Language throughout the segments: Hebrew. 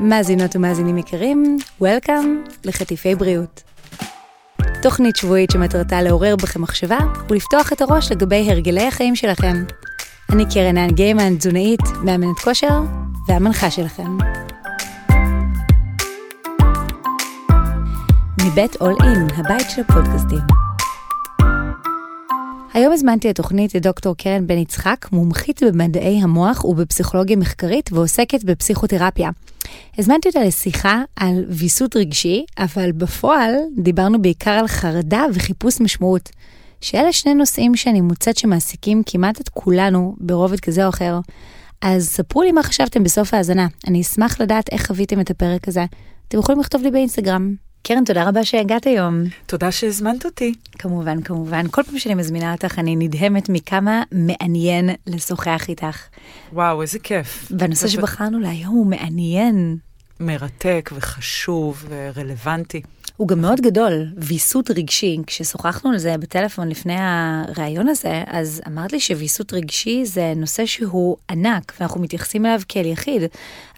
מאזינות ומאזינים יקרים, Welcome לחטיפי בריאות. תוכנית שבועית שמטרתה לעורר בכם מחשבה ולפתוח את הראש לגבי הרגלי החיים שלכם. אני קרן האן גיימן, תזונאית, מאמנת כושר והמנחה שלכם. מבית אול אין, הבית של הפודקאסטים. היום הזמנתי לתוכנית את דוקטור קרן בן יצחק, מומחית במדעי המוח ובפסיכולוגיה מחקרית ועוסקת בפסיכותרפיה. הזמנתי אותה לשיחה על ויסות רגשי, אבל בפועל דיברנו בעיקר על חרדה וחיפוש משמעות, שאלה שני נושאים שאני מוצאת שמעסיקים כמעט את כולנו ברובד כזה או אחר. אז ספרו לי מה חשבתם בסוף ההאזנה, אני אשמח לדעת איך חוויתם את הפרק הזה. אתם יכולים לכתוב לי באינסטגרם. קרן, תודה רבה שהגעת היום. תודה שהזמנת אותי. כמובן, כמובן. כל פעם שאני מזמינה אותך, אני נדהמת מכמה מעניין לשוחח איתך. וואו, איזה כיף. והנושא שבחרנו להיום הוא מעניין. מרתק וחשוב ורלוונטי. הוא גם מאוד גדול, ויסות רגשי. כששוחחנו על זה בטלפון לפני הראיון הזה, אז אמרת לי שוויסות רגשי זה נושא שהוא ענק, ואנחנו מתייחסים אליו כאל יחיד.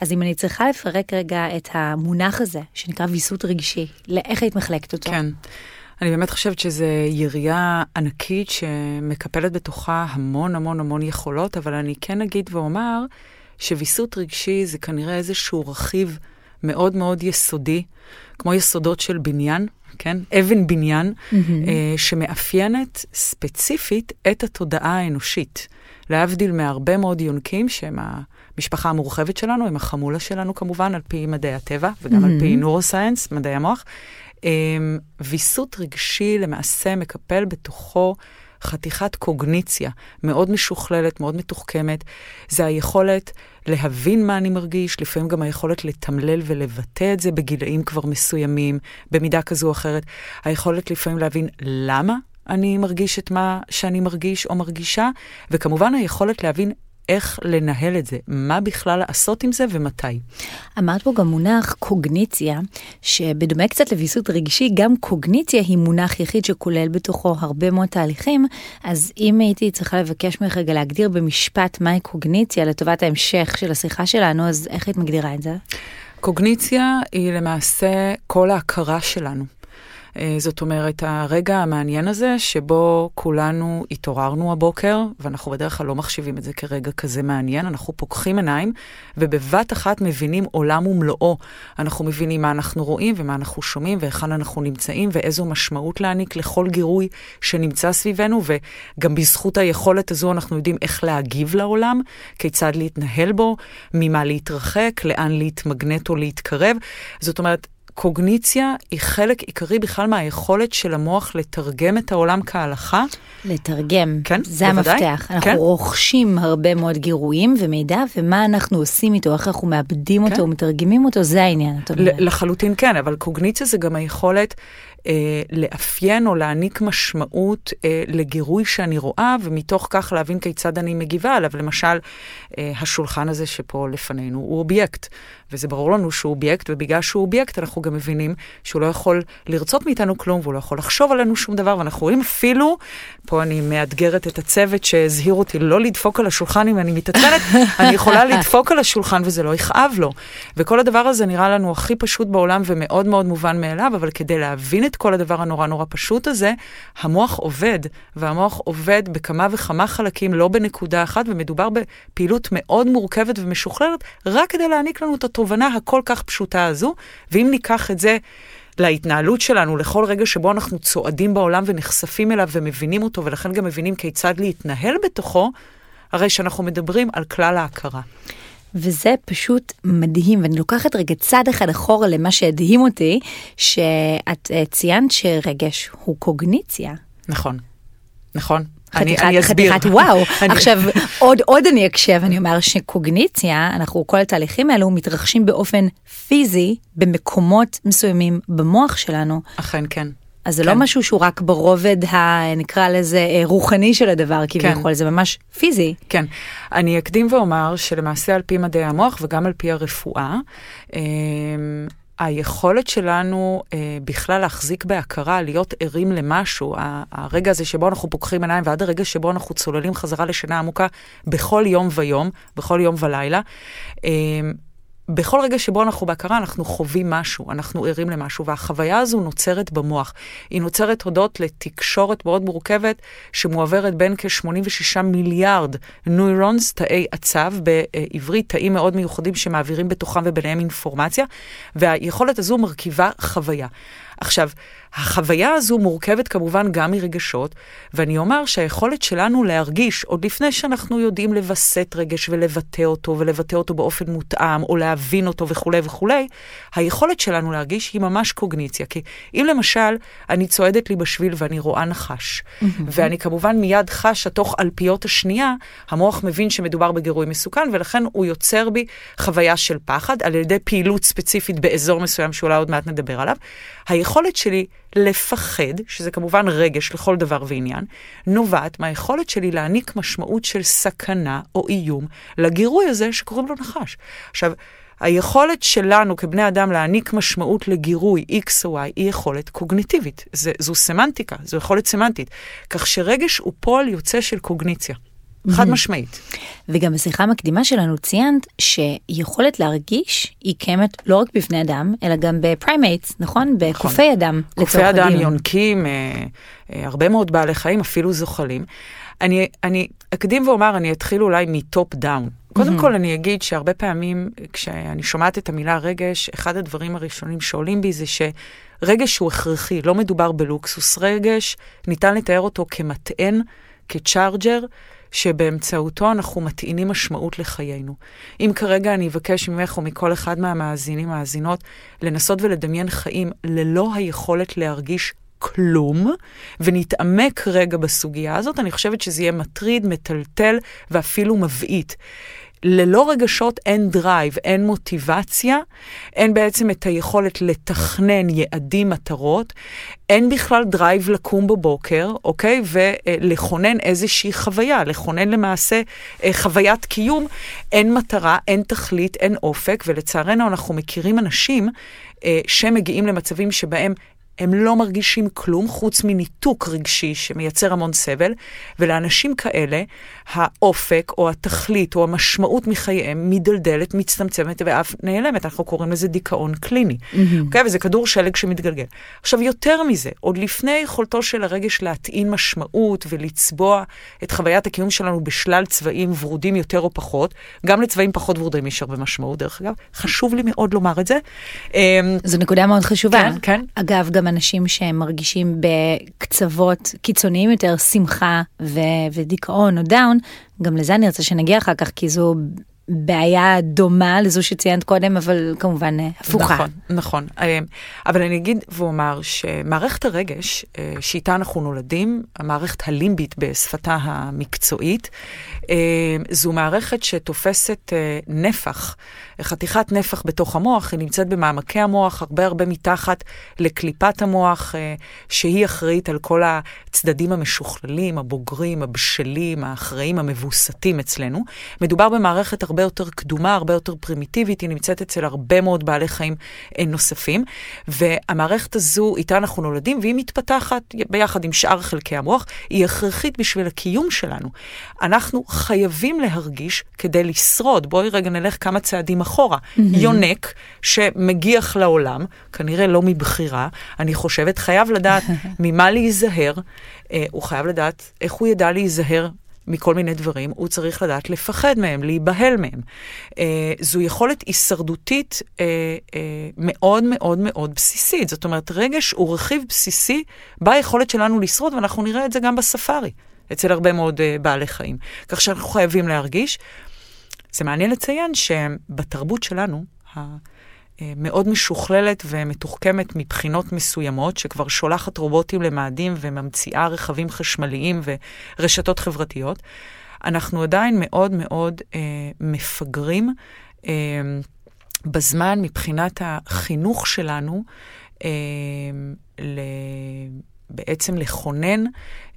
אז אם אני צריכה לפרק רגע את המונח הזה, שנקרא ויסות רגשי, לאיך היית מחלקת אותו? כן. אני באמת חושבת שזו יריעה ענקית שמקפלת בתוכה המון המון המון יכולות, אבל אני כן אגיד ואומר שוויסות רגשי זה כנראה איזשהו רכיב מאוד מאוד יסודי, כמו יסודות של בניין, כן? אבן בניין, mm-hmm. uh, שמאפיינת ספציפית את התודעה האנושית. להבדיל מהרבה מאוד יונקים שהם המשפחה המורחבת שלנו, הם החמולה שלנו כמובן, על פי מדעי הטבע, וגם mm-hmm. על פי נורוסיינס, מדעי המוח. Um, ויסות רגשי למעשה מקפל בתוכו חתיכת קוגניציה מאוד משוכללת, מאוד מתוחכמת. זה היכולת להבין מה אני מרגיש, לפעמים גם היכולת לתמלל ולבטא את זה בגילאים כבר מסוימים, במידה כזו או אחרת. היכולת לפעמים להבין למה אני מרגיש את מה שאני מרגיש או מרגישה, וכמובן היכולת להבין איך לנהל את זה, מה בכלל לעשות עם זה ומתי. אמרת פה גם מונח קוגניציה, שבדומה קצת לוויסות רגשי, גם קוגניציה היא מונח יחיד שכולל בתוכו הרבה מאוד תהליכים, אז אם הייתי צריכה לבקש ממך רגע להגדיר במשפט מהי קוגניציה לטובת ההמשך של השיחה שלנו, אז איך היית מגדירה את זה? קוגניציה היא למעשה כל ההכרה שלנו. אה, זאת אומרת, הרגע המעניין הזה שבו כולנו התעוררנו הבוקר, ואנחנו בדרך כלל לא מחשיבים את זה כרגע כזה מעניין, אנחנו פוקחים עיניים, ובבת אחת מבינים עולם ומלואו. אנחנו מבינים מה אנחנו רואים ומה אנחנו שומעים, והיכן אנחנו נמצאים, ואיזו משמעות להעניק לכל גירוי שנמצא סביבנו, וגם בזכות היכולת הזו אנחנו יודעים איך להגיב לעולם, כיצד להתנהל בו, ממה להתרחק, לאן להתמגנט או להתקרב. זאת אומרת, קוגניציה היא חלק עיקרי בכלל מהיכולת של המוח לתרגם את העולם כהלכה. לתרגם, כן, זה בוודאי. המפתח. אנחנו כן. רוכשים הרבה מאוד גירויים ומידע, ומה אנחנו עושים איתו, איך אנחנו מאבדים כן. אותו, מתרגמים אותו, זה העניין. לחלוטין כן, אבל קוגניציה זה גם היכולת אה, לאפיין או להעניק משמעות אה, לגירוי שאני רואה, ומתוך כך להבין כיצד אני מגיבה עליו. למשל, אה, השולחן הזה שפה לפנינו הוא אובייקט, וזה ברור לנו שהוא אובייקט, ובגלל שהוא אובייקט אנחנו גם מבינים שהוא לא יכול לרצות מאיתנו כלום, והוא לא יכול לחשוב עלינו שום דבר, ואנחנו רואים אפילו, פה אני מאתגרת את הצוות שהזהיר אותי לא לדפוק על השולחן אם אני מתעצבנת, אני יכולה לדפוק על השולחן וזה לא יכאב לו. וכל הדבר הזה נראה לנו הכי פשוט בעולם ומאוד מאוד מובן מאליו, אבל כדי להבין את כל הדבר הנורא נורא פשוט הזה, המוח עובד, והמוח עובד בכמה וכמה חלקים, לא בנקודה אחת, ומדובר בפעילות מאוד מורכבת ומשוכללת, רק כדי להעניק לנו את התובנה הכל כך פשוטה הזו, ואם ניקח את זה להתנהלות שלנו, לכל רגע שבו אנחנו צועדים בעולם ונחשפים אליו ומבינים אותו, ולכן גם מבינים כיצד להתנהל בתוכו, הרי שאנחנו מדברים על כלל ההכרה. וזה פשוט מדהים, ואני לוקחת רגע צעד אחד אחורה למה שהדהים אותי, שאת אה, ציינת שרגש הוא קוגניציה. נכון, נכון. חתיכת, אני, אני אסביר. חתיכת וואו. אני- עכשיו, עוד, עוד אני אקשב, אני אומר שקוגניציה, אנחנו, כל התהליכים האלו מתרחשים באופן פיזי במקומות מסוימים במוח שלנו. אכן כן. אז זה כן. לא משהו שהוא רק ברובד ה... נקרא לזה אה, רוחני של הדבר כביכול, זה ממש פיזי. כן. אני אקדים ואומר שלמעשה על פי מדעי המוח וגם על פי הרפואה, אמ, היכולת שלנו אה, בכלל להחזיק בהכרה, להיות ערים למשהו, הרגע הזה שבו אנחנו פוקחים עיניים ועד הרגע שבו אנחנו צוללים חזרה לשינה עמוקה בכל יום ויום, בכל יום ולילה, אה, בכל רגע שבו אנחנו בהכרה, אנחנו חווים משהו, אנחנו ערים למשהו, והחוויה הזו נוצרת במוח. היא נוצרת הודות לתקשורת מאוד מורכבת, שמועברת בין כ-86 מיליארד נוירונס, תאי עצב, בעברית, תאים מאוד מיוחדים שמעבירים בתוכם וביניהם אינפורמציה, והיכולת הזו מרכיבה חוויה. עכשיו, החוויה הזו מורכבת כמובן גם מרגשות, ואני אומר שהיכולת שלנו להרגיש, עוד לפני שאנחנו יודעים לווסת רגש ולבטא אותו, ולבטא אותו באופן מותאם, או להבין אותו וכולי וכולי, היכולת שלנו להרגיש היא ממש קוגניציה. כי אם למשל, אני צועדת לי בשביל ואני רואה נחש, ואני כמובן מיד חשה תוך אלפיות השנייה, המוח מבין שמדובר בגירוי מסוכן, ולכן הוא יוצר בי חוויה של פחד, על ידי פעילות ספציפית באזור מסוים שאולי עוד מעט נדבר עליו. היכולת שלי לפחד, שזה כמובן רגש לכל דבר ועניין, נובעת מהיכולת שלי להעניק משמעות של סכנה או איום לגירוי הזה שקוראים לו נחש. עכשיו, היכולת שלנו כבני אדם להעניק משמעות לגירוי X או Y היא יכולת קוגניטיבית. זה, זו סמנטיקה, זו יכולת סמנטית. כך שרגש הוא פועל יוצא של קוגניציה. חד משמעית. וגם בשיחה המקדימה שלנו ציינת שיכולת להרגיש היא קיימת לא רק בבני אדם, אלא גם ב primates, נכון? בקופי נכון. אדם, קופי אדם, יונקים, אה, אה, הרבה מאוד בעלי חיים, אפילו זוחלים. אני, אני אקדים ואומר, אני אתחיל אולי מ top down. קודם כל אני אגיד שהרבה פעמים כשאני שומעת את המילה רגש, אחד הדברים הראשונים שעולים בי זה שרגש הוא הכרחי, לא מדובר בלוקסוס. רגש, ניתן לתאר אותו כמטען, כ charger. שבאמצעותו אנחנו מטעינים משמעות לחיינו. אם כרגע אני אבקש ממך או מכל אחד מהמאזינים, מאזינות, לנסות ולדמיין חיים ללא היכולת להרגיש כלום, ונתעמק רגע בסוגיה הזאת, אני חושבת שזה יהיה מטריד, מטלטל ואפילו מבעית. ללא רגשות אין drive, אין מוטיבציה, אין בעצם את היכולת לתכנן יעדים, מטרות, אין בכלל drive לקום בבוקר, אוקיי? ולכונן איזושהי חוויה, לכונן למעשה אה, חוויית קיום. אין מטרה, אין תכלית, אין אופק, ולצערנו אנחנו מכירים אנשים אה, שמגיעים למצבים שבהם הם לא מרגישים כלום חוץ מניתוק רגשי שמייצר המון סבל, ולאנשים כאלה האופק או התכלית או המשמעות מחייהם מדלדלת, מצטמצמת ואף נעלמת. אנחנו קוראים לזה דיכאון קליני. Mm-hmm. אוקיי? וזה כדור שלג שמתגלגל. עכשיו, יותר מזה, עוד לפני יכולתו של הרגש להטעין משמעות ולצבוע את חוויית הקיום שלנו בשלל צבעים ורודים יותר או פחות, גם לצבעים פחות ורודים יש הרבה משמעות, דרך אגב. חשוב לי מאוד לומר את זה. אמ, זו נקודה מאוד חשובה. כן, כן. אגב, גם אנשים שהם מרגישים בקצוות קיצוניים יותר, שמחה ו- ודיכאון או דאון, גם לזה אני רוצה שנגיע אחר כך, כי זו בעיה דומה לזו שציינת קודם, אבל כמובן אה, הפוכה. נכון, נכון. אה, אבל אני אגיד ואומר שמערכת הרגש, אה, שאיתה אנחנו נולדים, המערכת הלימבית בשפתה המקצועית, זו מערכת שתופסת נפח, חתיכת נפח בתוך המוח, היא נמצאת במעמקי המוח, הרבה הרבה מתחת לקליפת המוח, שהיא אחראית על כל הצדדים המשוכללים, הבוגרים, הבשלים, האחראים, המבוסתים אצלנו. מדובר במערכת הרבה יותר קדומה, הרבה יותר פרימיטיבית, היא נמצאת אצל הרבה מאוד בעלי חיים אה, נוספים, והמערכת הזו, איתה אנחנו נולדים, והיא מתפתחת ביחד עם שאר חלקי המוח, היא הכרחית בשביל הקיום שלנו. אנחנו חייבים להרגיש כדי לשרוד. בואי רגע נלך כמה צעדים אחורה. Mm-hmm. יונק שמגיח לעולם, כנראה לא מבחירה, אני חושבת, חייב לדעת ממה להיזהר. Uh, הוא חייב לדעת איך הוא ידע להיזהר מכל מיני דברים, הוא צריך לדעת לפחד מהם, להיבהל מהם. אה, זו יכולת הישרדותית אה, אה, מאוד מאוד מאוד בסיסית. זאת אומרת, רגש הוא רכיב בסיסי ביכולת שלנו לשרוד, ואנחנו נראה את זה גם בספארי, אצל הרבה מאוד אה, בעלי חיים. כך שאנחנו חייבים להרגיש. זה מעניין לציין שבתרבות שלנו, מאוד משוכללת ומתוחכמת מבחינות מסוימות, שכבר שולחת רובוטים למאדים וממציאה רכבים חשמליים ורשתות חברתיות, אנחנו עדיין מאוד מאוד אה, מפגרים אה, בזמן מבחינת החינוך שלנו אה. בעצם לכונן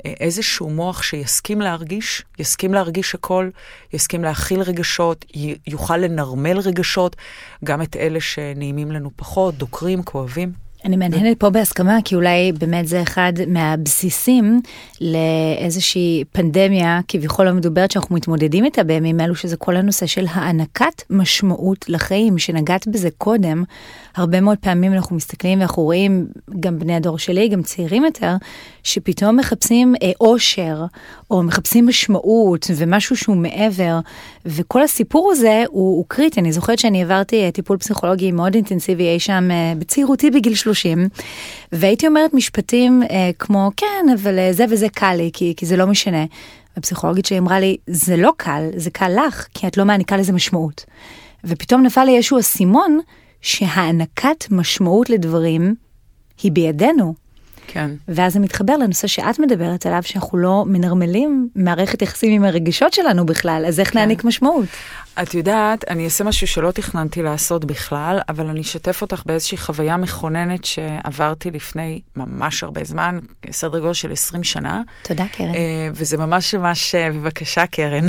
אה, איזשהו מוח שיסכים להרגיש, יסכים להרגיש הכל, יסכים להכיל רגשות, יוכל לנרמל רגשות, גם את אלה שנעימים לנו פחות, דוקרים, כואבים. אני מהנהנת פה בהסכמה, כי אולי באמת זה אחד מהבסיסים לאיזושהי פנדמיה כביכול לא מדוברת שאנחנו מתמודדים איתה בימים אלו, שזה כל הנושא של הענקת משמעות לחיים, שנגעת בזה קודם. הרבה מאוד פעמים אנחנו מסתכלים ואנחנו רואים, גם בני הדור שלי, גם צעירים יותר, שפתאום מחפשים אה, אושר, או מחפשים משמעות ומשהו שהוא מעבר, וכל הסיפור הזה הוא, הוא קריטי. אני זוכרת שאני עברתי אה, טיפול פסיכולוגי מאוד אינטנסיבי אי שם אה, בצעירותי בגיל 30, והייתי אומרת משפטים אה, כמו, כן, אבל אה, זה וזה קל לי, כי, כי זה לא משנה. הפסיכולוגית שלי אמרה לי, זה לא קל, זה קל לך, כי את לא מעניקה לזה משמעות. ופתאום נפל לי איזשהו אסימון, שהענקת משמעות לדברים היא בידינו. כן. ואז זה מתחבר לנושא שאת מדברת עליו, שאנחנו לא מנרמלים מערכת יחסים עם הרגשות שלנו בכלל, אז איך כן. נעניק משמעות? את יודעת, אני אעשה משהו שלא תכננתי לעשות בכלל, אבל אני אשתף אותך באיזושהי חוויה מכוננת שעברתי לפני ממש הרבה זמן, סדר גודל של 20 שנה. תודה, קרן. אה, וזה ממש ממש, אה, בבקשה, קרן.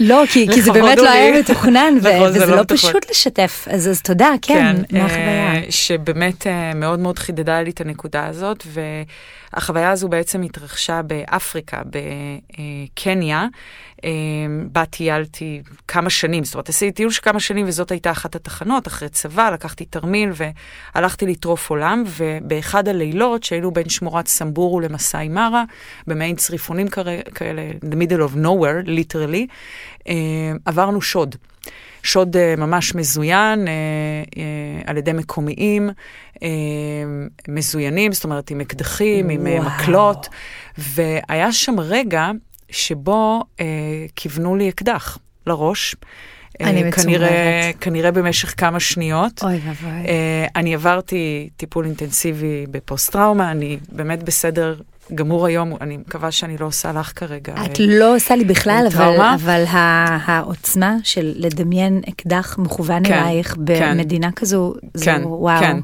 לא, כי, כי זה באמת לא היה מתוכנן, ו- נכון, וזה לא, לא פשוט לשתף, אז, אז תודה, כן, כן מה החוויה? אה, שבאמת מאוד מאוד חידדה לי את הנקודה הזאת, והחוויה הזו בעצם התרחשה באפריקה, בקניה. בה טיילתי כמה שנים, זאת אומרת, עשיתי טיול של כמה שנים, וזאת הייתה אחת התחנות, אחרי צבא, לקחתי תרמיל והלכתי לטרוף עולם, ובאחד הלילות, שהיינו בין שמורת סמבורו למסאי מרה, במעין צריפונים כאלה, the middle of nowhere, literally, עברנו שוד. שוד uh, ממש מזוין על ידי מקומיים, מזוינים, זאת אומרת עם אקדחים, עם uh, מקלות, והיה שם רגע שבו uh, כיוונו לי אקדח לראש. אני מצומרת. כנראה, כנראה במשך כמה שניות. אוי ואבוי. אני עברתי טיפול אינטנסיבי בפוסט-טראומה, אני באמת בסדר גמור היום, אני מקווה שאני לא עושה לך כרגע. את לא עושה לי בכלל, אבל, אבל העוצמה של לדמיין אקדח מכוון כן, אלייך במדינה כן, כזו, זו כן, וואו. כן,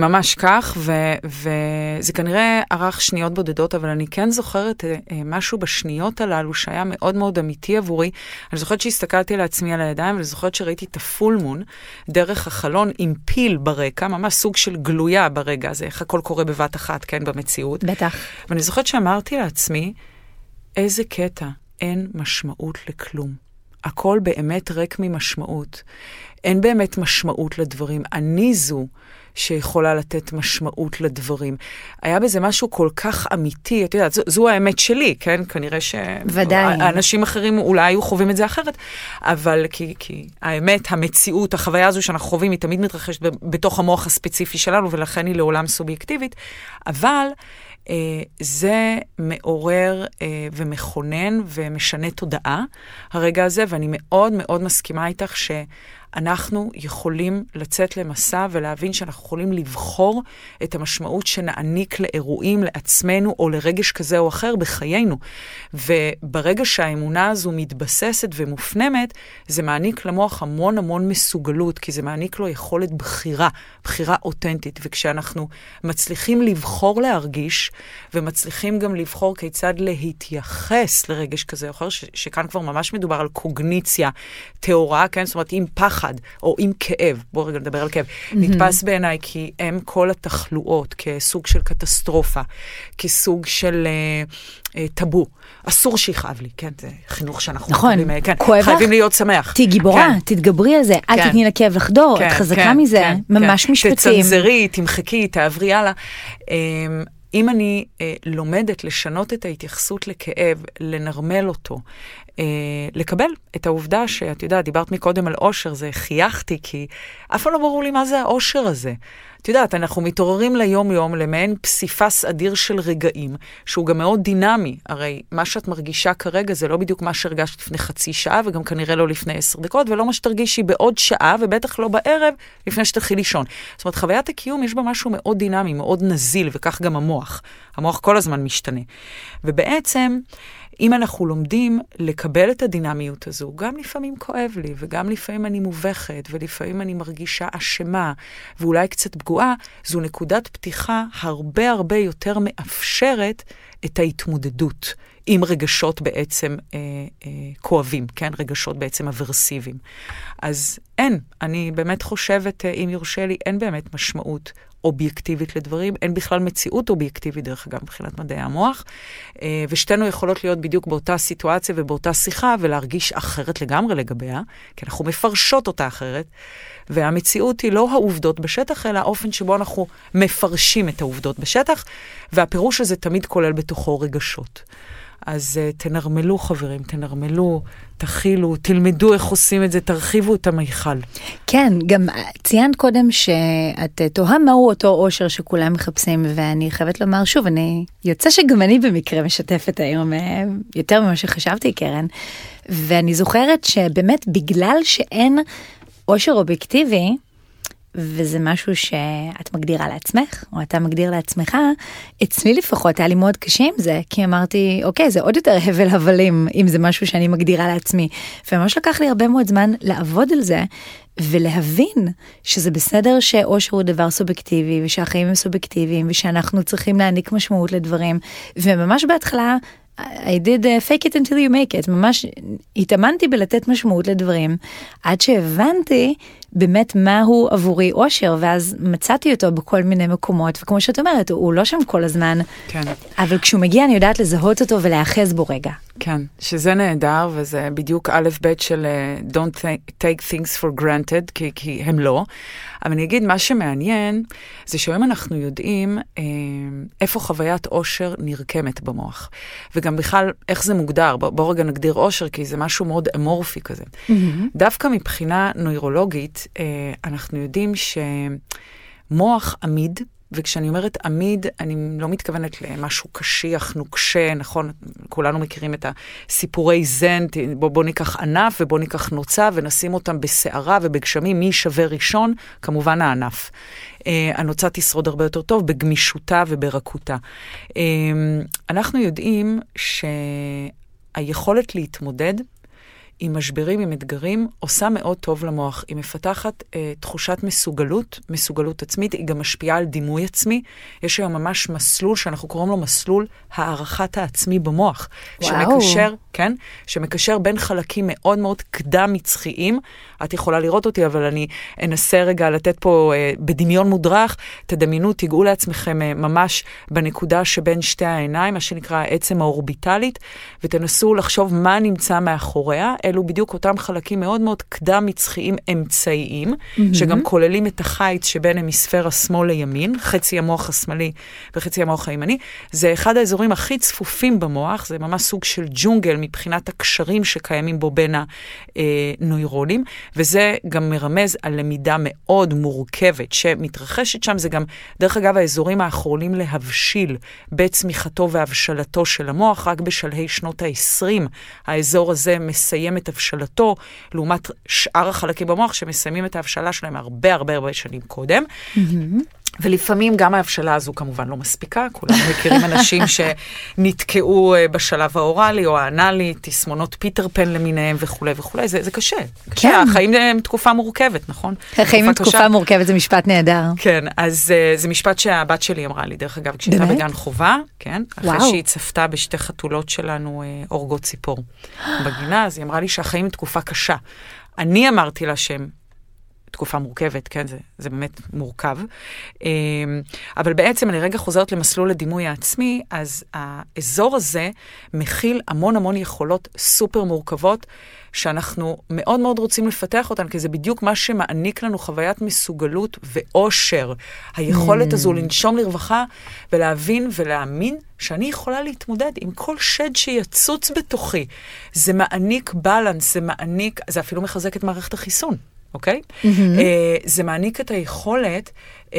ממש כך, ו, וזה כנראה ארך שניות בודדות, אבל אני כן זוכרת משהו בשניות הללו שהיה מאוד מאוד אמיתי עבורי. אני זוכרת שהסתכלתי לעצמי על הידיים, ואני זוכרת שראיתי את הפול מון דרך החלון עם פיל ברקע, ממש סוג של גלויה ברגע הזה, איך הכל קורה בבת אחת, כן, במציאות. בטח. ואני זוכרת שאמרתי לעצמי, איזה קטע, אין משמעות לכלום. הכל באמת ריק ממשמעות. אין באמת משמעות לדברים. אני זו שיכולה לתת משמעות לדברים. היה בזה משהו כל כך אמיתי, את יודעת, זו, זו האמת שלי, כן? כנראה ש... ודאי. אנשים אחרים אולי היו חווים את זה אחרת, אבל כי, כי האמת, המציאות, החוויה הזו שאנחנו חווים, היא תמיד מתרחשת בתוך המוח הספציפי שלנו, ולכן היא לעולם סובייקטיבית, אבל... Uh, זה מעורר uh, ומכונן ומשנה תודעה, הרגע הזה, ואני מאוד מאוד מסכימה איתך ש... אנחנו יכולים לצאת למסע ולהבין שאנחנו יכולים לבחור את המשמעות שנעניק לאירועים, לעצמנו או לרגש כזה או אחר בחיינו. וברגע שהאמונה הזו מתבססת ומופנמת, זה מעניק למוח המון המון מסוגלות, כי זה מעניק לו יכולת בחירה, בחירה אותנטית. וכשאנחנו מצליחים לבחור להרגיש, ומצליחים גם לבחור כיצד להתייחס לרגש כזה או אחר, ש- שכאן כבר ממש מדובר על קוגניציה טהורה, כן? זאת אומרת, עם פחד או עם כאב, בואו רגע נדבר על כאב, mm-hmm. נתפס בעיניי כי הם כל התחלואות כסוג של קטסטרופה, כסוג של אה, אה, טאבו. אסור שיכאב לי, כן, זה חינוך שאנחנו נכון, מקבלים, אה, כן, כואב חייבים? להיות שמח. תהי גיבורה, כן. תתגברי על זה, אל כן. תתני לכאב לחדור, כן, את חזקה כן, מזה, כן, ממש כן. משפטים. תצנזרי, תמחקי, תעברי הלאה. אמ, אם אני אה, לומדת לשנות את ההתייחסות לכאב, לנרמל אותו, אה, לקבל את העובדה שאת יודעת, דיברת מקודם על אושר, זה חייכתי, כי אף פעם לא ברור לי מה זה האושר הזה. את יודעת, אנחנו מתעוררים ליום-יום למעין פסיפס אדיר של רגעים, שהוא גם מאוד דינמי. הרי מה שאת מרגישה כרגע זה לא בדיוק מה שהרגשת לפני חצי שעה, וגם כנראה לא לפני עשר דקות, ולא מה שתרגישי בעוד שעה, ובטח לא בערב, לפני שתלכי לישון. זאת אומרת, חוויית הקיום יש בה משהו מאוד דינמי, מאוד נזיל, וכך גם המוח. המוח כל הזמן משתנה. ובעצם, אם אנחנו לומדים לקבל את הדינמיות הזו, גם לפעמים כואב לי, וגם לפעמים אני מובכת, ולפעמים אני מרגישה אשמה, ואולי קצת פגועה, זו נקודת פתיחה הרבה הרבה יותר מאפשרת את ההתמודדות עם רגשות בעצם אה, אה, כואבים, כן? רגשות בעצם אברסיביים. אז אין, אני באמת חושבת, אה, אם יורשה לי, אין באמת משמעות אובייקטיבית לדברים, אין בכלל מציאות אובייקטיבית, דרך אגב, מבחינת מדעי המוח, אה, ושתינו יכולות להיות בדיוק באותה סיטואציה ובאותה שיחה ולהרגיש אחרת לגמרי לגביה, כי אנחנו מפרשות אותה אחרת, והמציאות היא לא העובדות בשטח, אלא האופן שבו אנחנו מפרשים את העובדות בשטח, והפירוש הזה תמיד כולל בתוכו רגשות. אז uh, תנרמלו, חברים, תנרמלו, תכילו, תלמדו איך עושים את זה, תרחיבו את המיכל. כן, גם ציינת קודם שאת תוהה מהו אותו אושר שכולם מחפשים, ואני חייבת לומר שוב, אני, יוצא שגם אני במקרה משתפת היום אה, יותר ממה שחשבתי, קרן, ואני זוכרת שבאמת בגלל שאין אושר אובייקטיבי, וזה משהו שאת מגדירה לעצמך, או אתה מגדיר לעצמך, אצלי לפחות היה לי מאוד קשה עם זה, כי אמרתי, אוקיי, זה עוד יותר הבל הבלים, אם זה משהו שאני מגדירה לעצמי. וממש לקח לי הרבה מאוד זמן לעבוד על זה, ולהבין שזה בסדר שאושר הוא דבר סובייקטיבי, ושהחיים הם סובייקטיביים, ושאנחנו צריכים להעניק משמעות לדברים. וממש בהתחלה I did uh, fake it until you make it, ממש התאמנתי בלתת משמעות לדברים, עד שהבנתי באמת מהו עבורי אושר, ואז מצאתי אותו בכל מיני מקומות, וכמו שאת אומרת, הוא לא שם כל הזמן, כן. אבל כשהוא מגיע אני יודעת לזהות אותו ולהיאחז בו רגע. כן, שזה נהדר, וזה בדיוק א' ב' של uh, Don't take things for granted, כי, כי הם לא. אבל אני אגיד, מה שמעניין, זה שהיום אנחנו יודעים אה, איפה חוויית עושר נרקמת במוח. וגם בכלל, איך זה מוגדר. בואו בוא רגע נגדיר עושר, כי זה משהו מאוד אמורפי כזה. Mm-hmm. דווקא מבחינה נוירולוגית, אה, אנחנו יודעים שמוח עמיד, וכשאני אומרת עמיד, אני לא מתכוונת למשהו קשיח, נוקשה, נכון? כולנו מכירים את הסיפורי זן, בוא, בוא ניקח ענף ובוא ניקח נוצה ונשים אותם בסערה ובגשמים, מי שווה ראשון? כמובן הענף. Uh, הנוצה תשרוד הרבה יותר טוב בגמישותה וברכותה. Uh, אנחנו יודעים שהיכולת להתמודד עם משברים, עם אתגרים, עושה מאוד טוב למוח. היא מפתחת אה, תחושת מסוגלות, מסוגלות עצמית, היא גם משפיעה על דימוי עצמי. יש היום ממש מסלול שאנחנו קוראים לו מסלול הערכת העצמי במוח. וואו. שמקשר, כן, שמקשר בין חלקים מאוד מאוד קדם-מצחיים. את יכולה לראות אותי, אבל אני אנסה רגע לתת פה אה, בדמיון מודרך, תדמיינו, תיגעו לעצמכם אה, ממש בנקודה שבין שתי העיניים, מה שנקרא העצם האורביטלית, ותנסו לחשוב מה נמצא מאחוריה. אלו בדיוק אותם חלקים מאוד מאוד קדם-מצחיים אמצעיים, mm-hmm. שגם כוללים את החיץ שבין המיספר השמאל לימין, חצי המוח השמאלי וחצי המוח הימני. זה אחד האזורים הכי צפופים במוח, זה ממש סוג של ג'ונגל מבחינת הקשרים שקיימים בו בין הנוירונים, וזה גם מרמז על למידה מאוד מורכבת שמתרחשת שם. זה גם, דרך אגב, האזורים האחרונים להבשיל בצמיחתו והבשלתו של המוח, רק בשלהי שנות ה-20 האזור הזה מסיים את הבשלתו, לעומת שאר החלקים במוח שמסיימים את ההבשלה שלהם הרבה הרבה הרבה שנים קודם. Mm-hmm. ולפעמים גם ההבשלה הזו כמובן לא מספיקה, כולנו מכירים אנשים שנתקעו אה, בשלב האוראלי או האנאלי, תסמונות פיטר פן למיניהם וכולי וכולי, זה, זה קשה. קשה. כן. החיים הם תקופה מורכבת, נכון? החיים הם תקופה מורכבת, זה משפט נהדר. כן, אז uh, זה משפט שהבת שלי אמרה לי, דרך אגב, כשהייתה בגן חובה, כן? אחרי וואו. שהיא צפתה בשתי חתולות שלנו uh, ציפור בגינה, אז היא אמרה לי שהחיים הם תקופה קשה. אני אמרתי לה שהם תקופה מורכבת, כן, זה, זה באמת מורכב. אמ, אבל בעצם אני רגע חוזרת למסלול הדימוי העצמי, אז האזור הזה מכיל המון המון יכולות סופר מורכבות, שאנחנו מאוד מאוד רוצים לפתח אותן, כי זה בדיוק מה שמעניק לנו חוויית מסוגלות ואושר. היכולת mm. הזו לנשום לרווחה ולהבין ולהאמין שאני יכולה להתמודד עם כל שד שיצוץ בתוכי. זה מעניק בלנס, זה מעניק, זה אפילו מחזק את מערכת החיסון. אוקיי? Mm-hmm. Uh, זה מעניק את היכולת uh,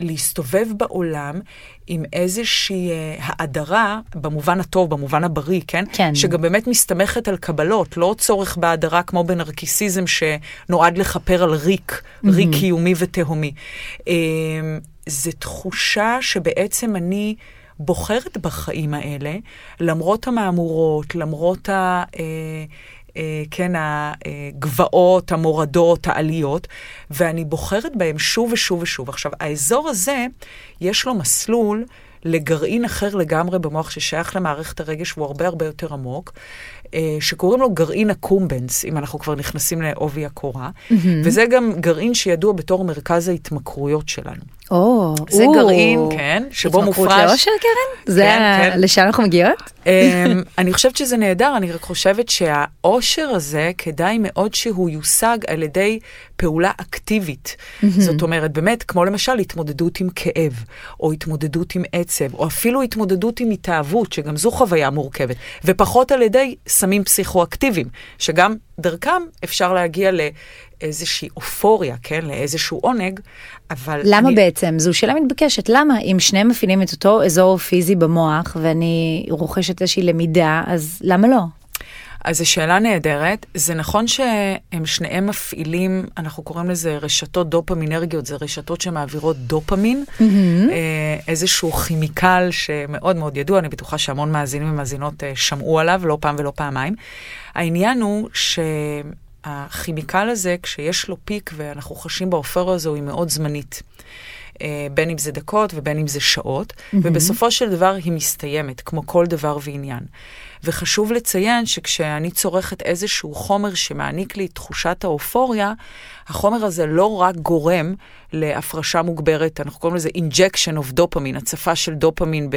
להסתובב בעולם עם איזושהי uh, האדרה, במובן הטוב, במובן הבריא, כן? כן. שגם באמת מסתמכת על קבלות, לא צורך בהאדרה כמו בנרקיסיזם שנועד לכפר על ריק, mm-hmm. ריק קיומי ותהומי. Uh, זו תחושה שבעצם אני... בוחרת בחיים האלה, למרות המהמורות, למרות ה... אה, אה, כן, הגבעות, המורדות, העליות, ואני בוחרת בהם שוב ושוב ושוב. עכשיו, האזור הזה, יש לו מסלול לגרעין אחר לגמרי במוח ששייך למערכת הרגש, והוא הרבה הרבה יותר עמוק, אה, שקוראים לו גרעין הקומבנס, אם אנחנו כבר נכנסים לעובי הקורה, mm-hmm. וזה גם גרעין שידוע בתור מרכז ההתמכרויות שלנו. או, זה או, גרעין, כן, שבו מופרש... התמכרות לאושר, קרן? זה כן, ה... כן. לשם אנחנו מגיעות? um, אני חושבת שזה נהדר, אני רק חושבת שהאושר הזה, כדאי מאוד שהוא יושג על ידי פעולה אקטיבית. זאת אומרת, באמת, כמו למשל התמודדות עם כאב, או התמודדות עם עצב, או אפילו התמודדות עם התאהבות, שגם זו חוויה מורכבת, ופחות על ידי סמים פסיכואקטיביים, שגם דרכם אפשר להגיע לאיזושהי אופוריה, כן? לאיזשהו עונג, אבל... למה אני... בעצם? זו שאלה מתבקשת. למה? אם שניהם מפעילים את אותו אזור פיזי במוח, ואני רוכשת איזושהי למידה, אז למה לא? אז זו שאלה נהדרת. זה נכון שהם שניהם מפעילים, אנחנו קוראים לזה רשתות דופמינרגיות, זה רשתות שמעבירות דופמין, mm-hmm. איזשהו כימיקל שמאוד מאוד ידוע, אני בטוחה שהמון מאזינים ומאזינות אה, שמעו עליו, לא פעם ולא פעמיים. העניין הוא שהכימיקל הזה, כשיש לו פיק ואנחנו חשים באופרה הזו, היא מאוד זמנית. אה, בין אם זה דקות ובין אם זה שעות, mm-hmm. ובסופו של דבר היא מסתיימת, כמו כל דבר ועניין. וחשוב לציין שכשאני צורכת איזשהו חומר שמעניק לי תחושת האופוריה, החומר הזה לא רק גורם להפרשה מוגברת, אנחנו קוראים לזה injection of dopamine, הצפה של דופמין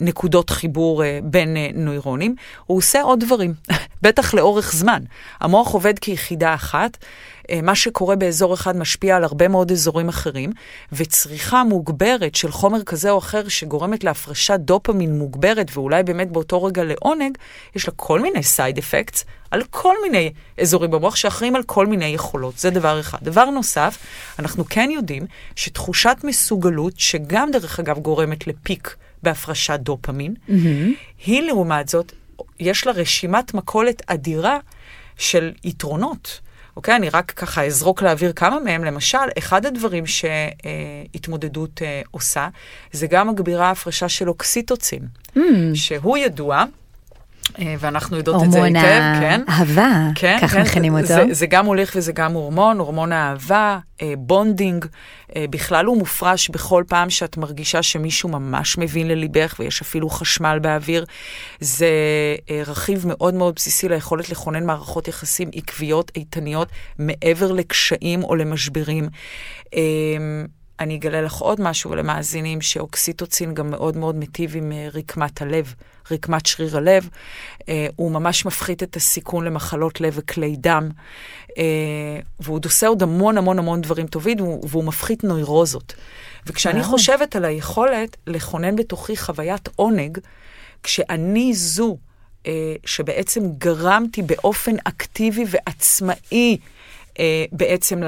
בנקודות חיבור אה, בין אה, נוירונים, הוא עושה עוד דברים, בטח לאורך זמן. המוח עובד כיחידה אחת. אה, מה שקורה באזור אחד משפיע על הרבה מאוד אזורים אחרים, וצריכה מוגברת של חומר כזה או אחר שגורמת להפרשת דופמין מוגברת, ואולי באמת באותו רגע לעונג, יש לה כל מיני סייד אפקטס על כל מיני אזורים במוח שאחראים על כל מיני יכולות. זה דבר אחד. דבר נוסף, אנחנו כן יודעים שתחושת מסוגלות, שגם דרך אגב גורמת לפיק בהפרשת דופמין, mm-hmm. היא לעומת זאת, יש לה רשימת מכולת אדירה של יתרונות. אוקיי? אני רק ככה אזרוק להעביר כמה מהם. למשל, אחד הדברים שהתמודדות אה, עושה, זה גם מגבירה הפרשה של אוקסיטוצין, mm. שהוא ידוע. אה, ואנחנו יודעות את זה היטב, כן. הורמון האהבה, כן, כך כן, מכנים אותו. זה, זה גם מוליך וזה גם הורמון, הורמון האהבה, אה, bonding. אה, בכלל הוא מופרש בכל פעם שאת מרגישה שמישהו ממש מבין לליבך ויש אפילו חשמל באוויר. זה רכיב מאוד מאוד בסיסי ליכולת לכונן מערכות יחסים עקביות, איתניות, מעבר לקשיים או למשברים. אני אגלה לך עוד משהו למאזינים, שאוקסיטוצין גם מאוד מאוד מיטיב עם רקמת הלב. רקמת שריר הלב, אה, הוא ממש מפחית את הסיכון למחלות לב וכלי דם, אה, והוא עושה עוד המון המון המון דברים טובים, והוא, והוא מפחית נוירוזות. וכשאני חושבת על היכולת לכונן בתוכי חוויית עונג, כשאני זו אה, שבעצם גרמתי באופן אקטיבי ועצמאי אה, בעצם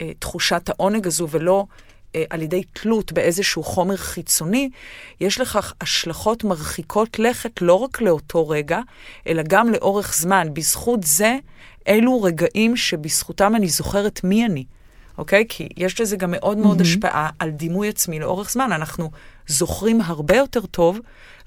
לתחושת העונג הזו, ולא אה, על ידי תלות באיזשהו חומר חיצוני, יש לכך השלכות מרחיקות לכת לא רק לאותו רגע, אלא גם לאורך זמן. בזכות זה, אלו רגעים שבזכותם אני זוכרת מי אני. אוקיי? כי יש לזה גם מאוד מאוד mm-hmm. השפעה על דימוי עצמי לאורך זמן. אנחנו זוכרים הרבה יותר טוב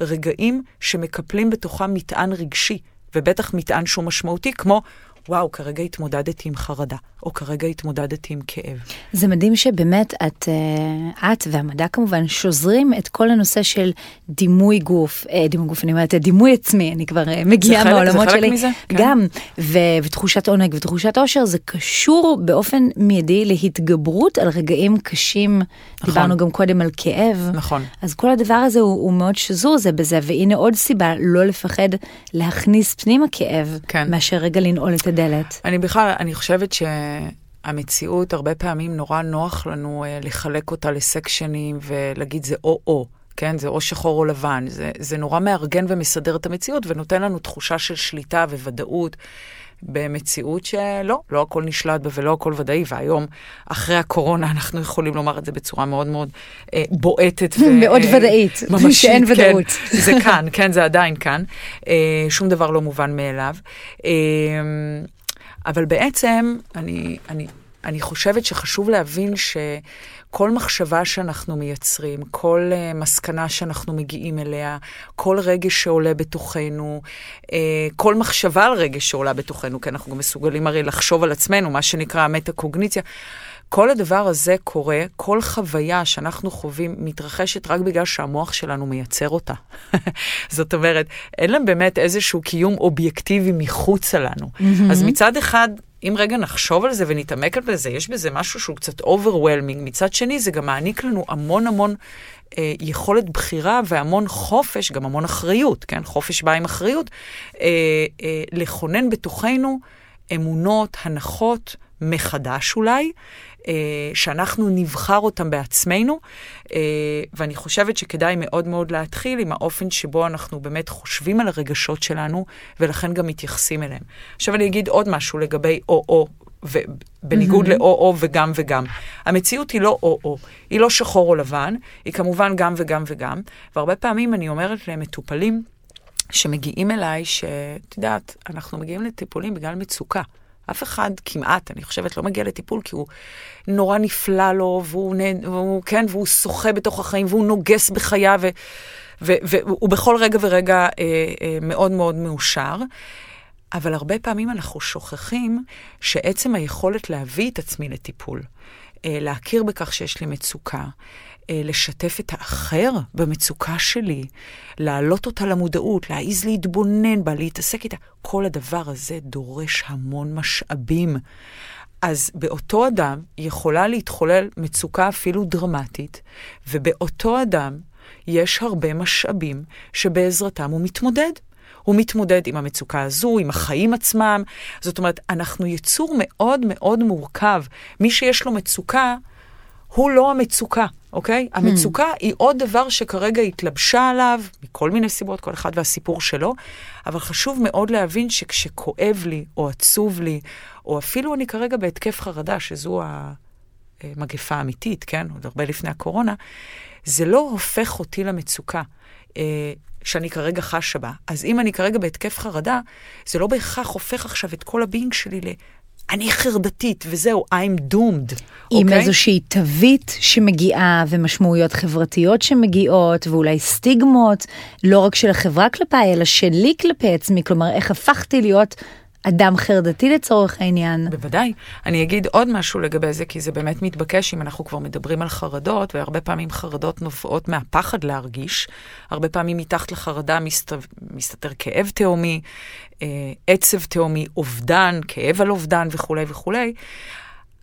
רגעים שמקפלים בתוכם מטען רגשי, ובטח מטען שהוא משמעותי, כמו וואו, כרגע התמודדתי עם חרדה, או כרגע התמודדתי עם כאב. זה מדהים שבאמת את, אה, את והמדע כמובן שוזרים את כל הנושא של דימוי גוף, אה, דימוי גוף, אני אומרת, דימוי עצמי, אני כבר אה, מגיעה מהעולמות שלי. זה חלק מזה? כן. גם, ו, ותחושת עונג ותחושת עושר, זה קשור באופן מיידי להתגברות על רגעים קשים. נכון. דיברנו גם קודם על כאב. נכון. אז כל הדבר הזה הוא, הוא מאוד שזור זה בזה, והנה עוד סיבה לא לפחד להכניס פנימה כאב, כן. מאשר רגע לנעול את הדלת. אני בכלל, אני חושבת שהמציאות, הרבה פעמים נורא נוח לנו uh, לחלק אותה לסקשנים ולהגיד זה או-או. כן, זה או שחור או לבן, זה, זה נורא מארגן ומסדר את המציאות ונותן לנו תחושה של שליטה וודאות במציאות שלא, לא הכל נשלט בה ולא הכל ודאי, והיום, אחרי הקורונה, אנחנו יכולים לומר את זה בצורה מאוד מאוד אה, בועטת. ו, מאוד אה, ודאית, ממשית, שאין כן, ודאות. זה כאן, כן, זה עדיין כאן. אה, שום דבר לא מובן מאליו. אה, אבל בעצם, אני, אני אני חושבת שחשוב להבין שכל מחשבה שאנחנו מייצרים, כל uh, מסקנה שאנחנו מגיעים אליה, כל רגש שעולה בתוכנו, uh, כל מחשבה על רגש שעולה בתוכנו, כי אנחנו גם מסוגלים הרי לחשוב על עצמנו, מה שנקרא המטה-קוגניציה. כל הדבר הזה קורה, כל חוויה שאנחנו חווים מתרחשת רק בגלל שהמוח שלנו מייצר אותה. זאת אומרת, אין להם באמת איזשהו קיום אובייקטיבי מחוצה לנו. Mm-hmm. אז מצד אחד, אם רגע נחשוב על זה ונתעמק על זה, יש בזה משהו שהוא קצת overwhelming. מצד שני, זה גם מעניק לנו המון המון אה, יכולת בחירה והמון חופש, גם המון אחריות, כן? חופש בא עם אחריות, אה, אה, לכונן בתוכנו אמונות, הנחות, מחדש אולי, אה, שאנחנו נבחר אותם בעצמנו, אה, ואני חושבת שכדאי מאוד מאוד להתחיל עם האופן שבו אנחנו באמת חושבים על הרגשות שלנו, ולכן גם מתייחסים אליהם. עכשיו אני אגיד עוד משהו לגבי או-או. ובניגוד mm-hmm. לאו-או וגם וגם. המציאות היא לא או-או, היא לא שחור או לבן, היא כמובן גם וגם וגם, והרבה פעמים אני אומרת למטופלים שמגיעים אליי, שאת יודעת, אנחנו מגיעים לטיפולים בגלל מצוקה. אף אחד כמעט, אני חושבת, לא מגיע לטיפול כי הוא נורא נפלא לו, והוא, והוא כן, והוא שוחה בתוך החיים, והוא נוגס בחייו, ו, ו, והוא בכל רגע ורגע אה, אה, מאוד מאוד מאושר. אבל הרבה פעמים אנחנו שוכחים שעצם היכולת להביא את עצמי לטיפול, אה, להכיר בכך שיש לי מצוקה, לשתף את האחר במצוקה שלי, להעלות אותה למודעות, להעיז להתבונן בה, להתעסק איתה. כל הדבר הזה דורש המון משאבים. אז באותו אדם יכולה להתחולל מצוקה אפילו דרמטית, ובאותו אדם יש הרבה משאבים שבעזרתם הוא מתמודד. הוא מתמודד עם המצוקה הזו, עם החיים עצמם. זאת אומרת, אנחנו יצור מאוד מאוד מורכב. מי שיש לו מצוקה, הוא לא המצוקה. אוקיי? Hmm. המצוקה היא עוד דבר שכרגע התלבשה עליו, מכל מיני סיבות, כל אחד והסיפור שלו, אבל חשוב מאוד להבין שכשכואב לי, או עצוב לי, או אפילו אני כרגע בהתקף חרדה, שזו המגפה האמיתית, כן? עוד הרבה לפני הקורונה, זה לא הופך אותי למצוקה. אה, שאני כרגע חשה בה. אז אם אני כרגע בהתקף חרדה, זה לא בהכרח הופך עכשיו את כל הבינג שלי. אני חרדתית, וזהו, I'm doomed. עם okay? אוקיי? איזושהי תווית שמגיעה, ומשמעויות חברתיות שמגיעות, ואולי סטיגמות, לא רק של החברה כלפיי, אלא שלי כלפי עצמי, כלומר, איך הפכתי להיות אדם חרדתי לצורך העניין. בוודאי. אני אגיד עוד משהו לגבי זה, כי זה באמת מתבקש אם אנחנו כבר מדברים על חרדות, והרבה פעמים חרדות נובעות מהפחד להרגיש. הרבה פעמים מתחת לחרדה מסת... מסתתר כאב תהומי, אה, עצב תהומי, אובדן, כאב על אובדן וכולי וכולי.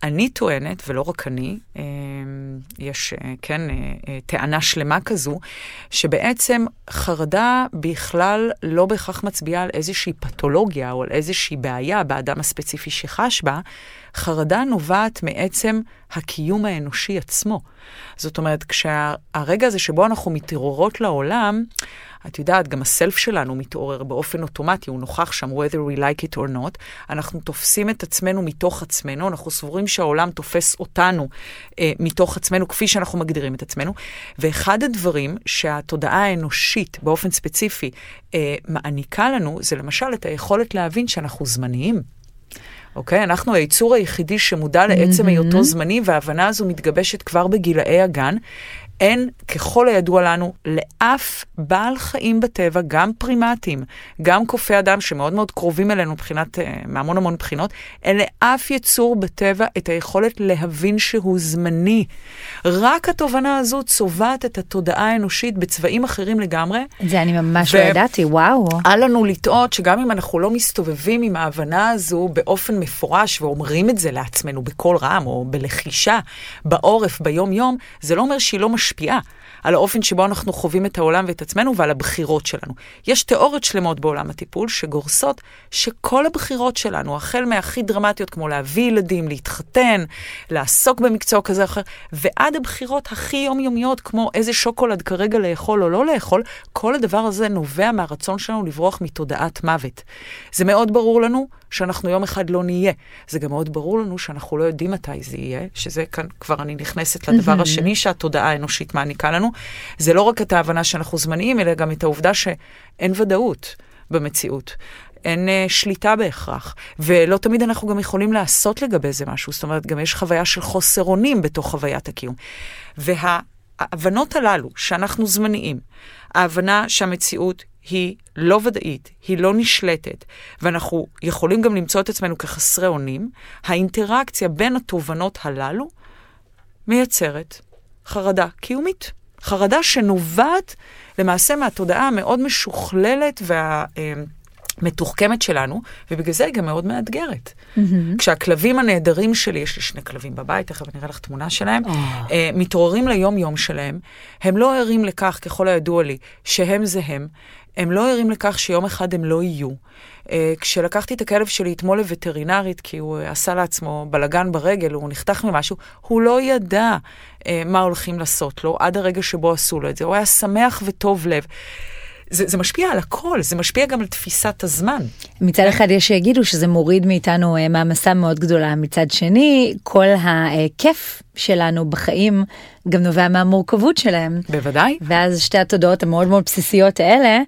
אני טוענת, ולא רק אני, אה, יש, אה, כן, אה, טענה שלמה כזו, שבעצם חרדה בכלל לא בהכרח מצביעה על איזושהי פתולוגיה או על איזושהי בעיה באדם הספציפי שחש בה, חרדה נובעת מעצם הקיום האנושי עצמו. זאת אומרת, כשהרגע הזה שבו אנחנו מתעוררות לעולם, את יודעת, גם הסלף שלנו מתעורר באופן אוטומטי, הוא נוכח שם, whether we like it or not. אנחנו תופסים את עצמנו מתוך עצמנו, אנחנו סבורים שהעולם תופס אותנו אה, מתוך עצמנו, כפי שאנחנו מגדירים את עצמנו. ואחד הדברים שהתודעה האנושית, באופן ספציפי, אה, מעניקה לנו, זה למשל את היכולת להבין שאנחנו זמניים. אוקיי? Okay, אנחנו היצור היחידי שמודע לעצם mm-hmm. היותו זמני, וההבנה הזו מתגבשת כבר בגילאי הגן, אין, ככל הידוע לנו, לאף בעל חיים בטבע, גם פרימטים, גם קופי אדם שמאוד מאוד קרובים אלינו מבחינת, אה, מהמון המון בחינות, אין לאף יצור בטבע את היכולת להבין שהוא זמני. רק התובנה הזו צובעת את התודעה האנושית בצבעים אחרים לגמרי. זה אני ממש ו- לא ידעתי, וואו. אל לנו לטעות שגם אם אנחנו לא מסתובבים עם ההבנה הזו באופן מפורש ואומרים את זה לעצמנו בקול רם או בלחישה, בעורף, ביום-יום, זה לא אומר שהיא לא מש... משפיעה על האופן שבו אנחנו חווים את העולם ואת עצמנו ועל הבחירות שלנו. יש תיאוריות שלמות בעולם הטיפול שגורסות שכל הבחירות שלנו, החל מהכי דרמטיות כמו להביא ילדים, להתחתן, לעסוק במקצוע כזה או אחר, ועד הבחירות הכי יומיומיות כמו איזה שוקולד כרגע לאכול או לא לאכול, כל הדבר הזה נובע מהרצון שלנו לברוח מתודעת מוות. זה מאוד ברור לנו שאנחנו יום אחד לא נהיה. זה גם מאוד ברור לנו שאנחנו לא יודעים מתי זה יהיה, שזה כאן כבר אני נכנסת לדבר השני שהתודעה האנושית מעניקה לנו. זה לא רק את ההבנה שאנחנו זמניים, אלא גם את העובדה שאין ודאות במציאות. אין uh, שליטה בהכרח, ולא תמיד אנחנו גם יכולים לעשות לגבי זה משהו, זאת אומרת, גם יש חוויה של חוסר אונים בתוך חוויית הקיום. וההבנות הללו, שאנחנו זמניים, ההבנה שהמציאות היא לא ודאית, היא לא נשלטת, ואנחנו יכולים גם למצוא את עצמנו כחסרי אונים, האינטראקציה בין התובנות הללו מייצרת חרדה קיומית. חרדה שנובעת למעשה מהתודעה המאוד משוכללת והמתוחכמת שלנו, ובגלל זה היא גם מאוד מאתגרת. Mm-hmm. כשהכלבים הנהדרים שלי, יש לי שני כלבים בבית, תכף אני אראה לך תמונה שלהם, oh. uh, מתעוררים ליום-יום שלהם, הם לא ערים לכך, ככל הידוע לי, שהם זה הם, הם לא ערים לכך שיום אחד הם לא יהיו. Uh, כשלקחתי את הכלב שלי אתמול לווטרינרית, כי הוא עשה לעצמו בלגן ברגל, הוא נחתך ממשהו, הוא לא ידע uh, מה הולכים לעשות לו עד הרגע שבו עשו לו את זה. הוא היה שמח וטוב לב. זה, זה משפיע על הכל, זה משפיע גם על תפיסת הזמן. מצד אחד יש שיגידו שזה מוריד מאיתנו uh, מעמסה מאוד גדולה, מצד שני, כל הכיף שלנו בחיים גם נובע מהמורכבות שלהם. בוודאי. ואז שתי התודעות המאוד מאוד בסיסיות האלה,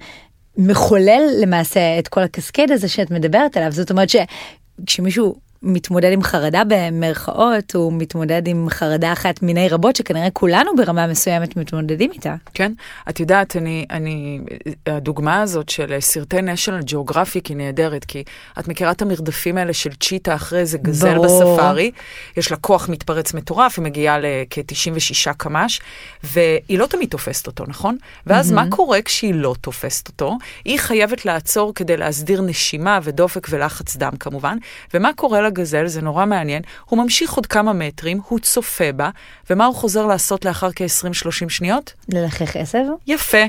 מחולל למעשה את כל הקסקד הזה שאת מדברת עליו. זאת אומרת שכשמישהו מתמודד עם חרדה במרכאות, הוא מתמודד עם חרדה אחת מיני רבות שכנראה כולנו ברמה מסוימת מתמודדים איתה. כן, את יודעת, אני, אני, הדוגמה הזאת של סרטי national geographic היא נהדרת, כי את מכירה את המרדפים האלה של צ'יטה אחרי איזה גזל ברור. בספארי, יש לה כוח מתפרץ מטורף, היא מגיעה לכ-96 קמ"ש, והיא לא תמיד תופסת אותו, נכון? ואז mm-hmm. מה קורה כשהיא לא תופסת אותו? היא חייבת לעצור כדי להסדיר נשימה ודופק ולחץ דם כמובן, ומה קורה לה הגזל, זה נורא מעניין, הוא ממשיך עוד כמה מטרים, הוא צופה בה, ומה הוא חוזר לעשות לאחר כ-20-30 שניות? ללחך עשב? יפה.